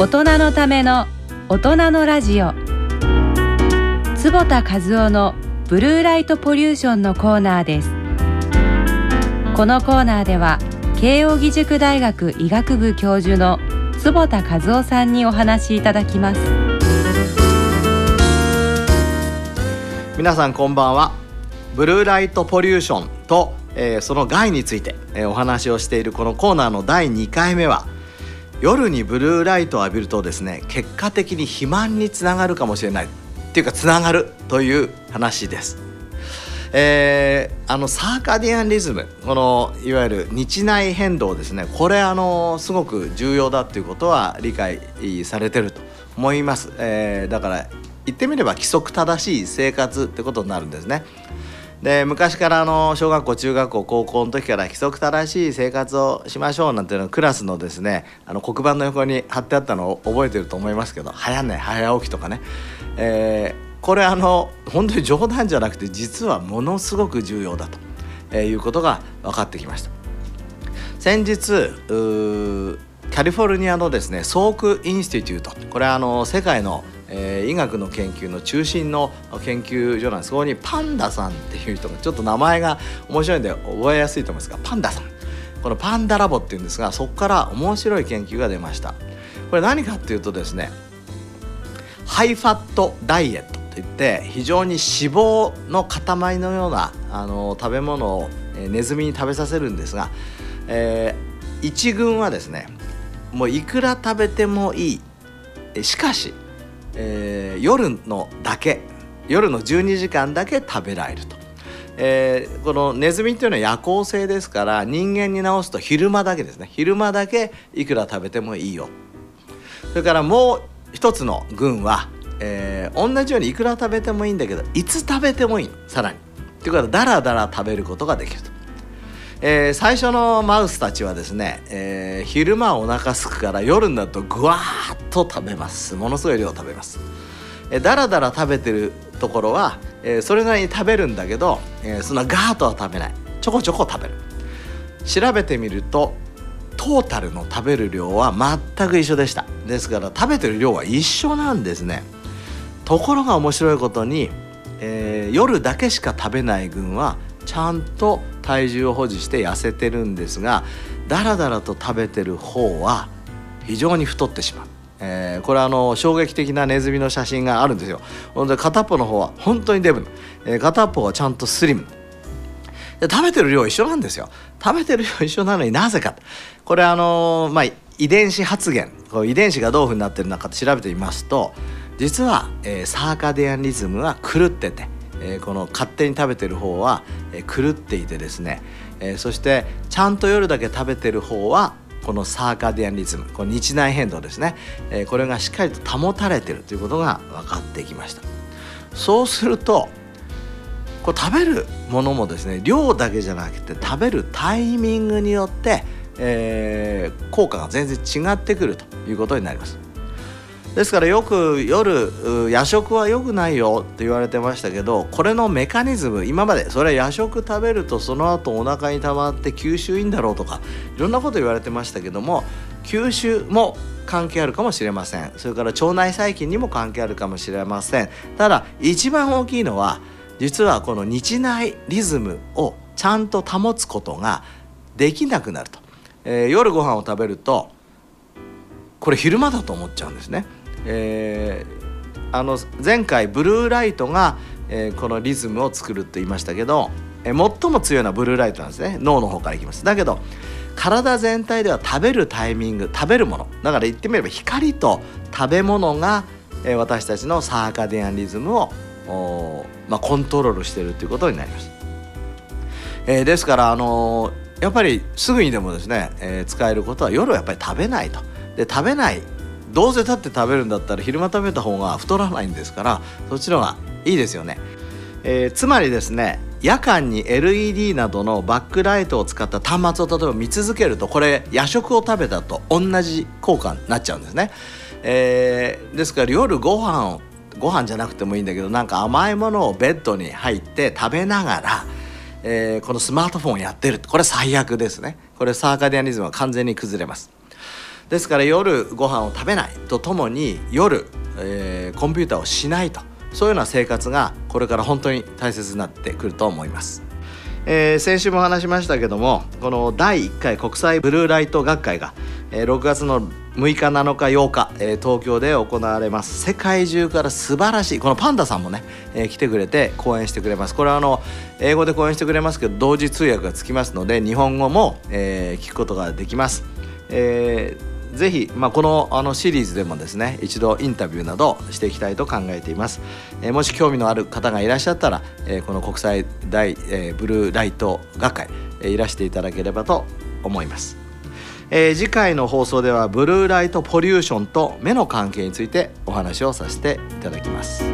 大人のための大人のラジオ。坪田和夫のブルーライトポリューションのコーナーです。このコーナーでは慶應義塾大学医学部教授の坪田和夫さんにお話しいただきます。皆さんこんばんは。ブルーライトポリューションと、えーその害について、えーお話をしているこのコーナーの第2回目は夜にブルーライトを浴びるとですね結果的に肥満につながるかもしれないっていうかつながるという話です。えーあのサーカディアンリズムこのいわゆる日内変動ですねこれあのすごく重要だっていうことは理解されてると思います、えーだから言ってみれば規則正しい生活ってことになるんですね。で昔からあの小学校中学校高校の時から規則正しい生活をしましょうなんていうのをクラスのですねあの黒板の横に貼ってあったのを覚えてると思いますけど早寝早起きとかね、えーこれあの本当に冗談じゃなくて実はものすごく重要だと、えーいうことが分かってきました。先日カリフォルニアのですねソーク・インスティテュートこれはあの世界の、えー医学の研究の中心の研究所なんですそこにパンダさんっていう人がちょっと名前が面白いんで覚えやすいと思いますがパンダさん。このパンダラボっていうんですがそこから面白い研究が出ました。これ何かっていうとですねハイファットダイエットといって非常に脂肪の塊のようなあの食べ物を、ネズミに食べさせるんですが、えー一群はですねもういくら食べてもいい。しかし、えー夜のだけ夜の12時間だけ食べられると。えーこのネズミっていうのは夜行性ですから人間に直すと昼間だけですね昼間だけいくら食べてもいいよそれからもう一つの群は、えー同じようにいくら食べてもいいんだけどいつ食べてもいいさらに。ということはだらだら食べることができると。えー最初のマウスたちはですね、えー昼間はお腹すくから夜になるとぐわーっと食べます。ものすごい量食べます。えだらだら食べてるところは、えーそれなりに食べるんだけど、えーそんなガーッとは食べない。ちょこちょこ食べる。調べてみるとトータルの食べる量は全く一緒でした。ですから食べてる量は一緒なんですね。ところが面白いことに、えー夜だけしか食べない群はちゃんと体重を保持して痩せてるんですがだらだらと食べてる方は非常に太ってしまう。これあの衝撃的なネズミの写真があるんですよ。ほんで片っぽの方は本当にデブ、えー片っぽはちゃんとスリム。で食べてる量一緒なんですよ。食べてる量一緒なのになぜか。これあのーまあ遺伝子発現。こう遺伝子がどういうふうになってるのか調べてみますと実は、えーサーカディアンリズムは狂ってて、えーこの勝手に食べてる方は、えー狂っていてですね、えーそしてちゃんと夜だけ食べてる方はこのサーカディアンリズムこの日内変動ですね、えーこれがしっかりと保たれてるということが分かってきました。そうするとこう食べるものもですね量だけじゃなくて食べるタイミングによって、えー効果が全然違ってくるということになります。ですからよく夜夜食は良くないよって言われてましたけどこれのメカニズム今までそれは夜食食べるとその後お腹に溜まって吸収いいんだろうとかいろんなこと言われてましたけども吸収も関係あるかもしれません。それから腸内細菌にも関係あるかもしれません。ただ一番大きいのは実はこの日内リズムをちゃんと保つことができなくなると、えー夜ご飯を食べるとこれ昼間だと思っちゃうんですね。えーあの前回ブルーライトが、えーこのリズムを作ると言いましたけど、えー最も強いのはブルーライトなんですね脳の方からいきますだけど体全体では食べるタイミング食べるものだから言ってみれば光と食べ物が、えー私たちのサーカディアンリズムを、まあ、コントロールしてるということになります。えーですから、あのーやっぱりすぐにでもですね、えー使えることは夜はやっぱり食べないと。で食べないどうせ立って食べるんだったら昼間食べた方が太らないんですからそっちの方がいいですよね。えーつまりですね夜間に LED などのバックライトを使った端末を例えば見続けるとこれ夜食を食べたと同じ効果になっちゃうんですね。えーですから夜ご飯をご飯じゃなくてもいいんだけどなんか甘いものをベッドに入って食べながら、えーこのスマートフォンをやってるこれ最悪ですねこれサーカディアンリズムは完全に崩れますですから夜ご飯を食べないとともに夜、えー、コンピューターをしないとそういうような生活がこれから本当に大切になってくると思います。えー、先週も話しましたけどもこの第1回国際ブルーライト学会が、えー、6月の6日7日8日、えー、東京で行われます。世界中から素晴らしいこのパンダさんもね、えー、来てくれて講演してくれます。これはあの英語で講演してくれますけど同時通訳がつきますので日本語も、えー、聞くことができます、えーぜひ、まあ、このあのシリーズでもですね一度インタビューなどしていきたいと考えています、えー、もし興味のある方がいらっしゃったら、えー、この国際大、えー、ブルーライト学会、えー、いらしていただければと思います、えー、次回の放送ではブルーライトポリューションと目の関係についてお話をさせていただきます。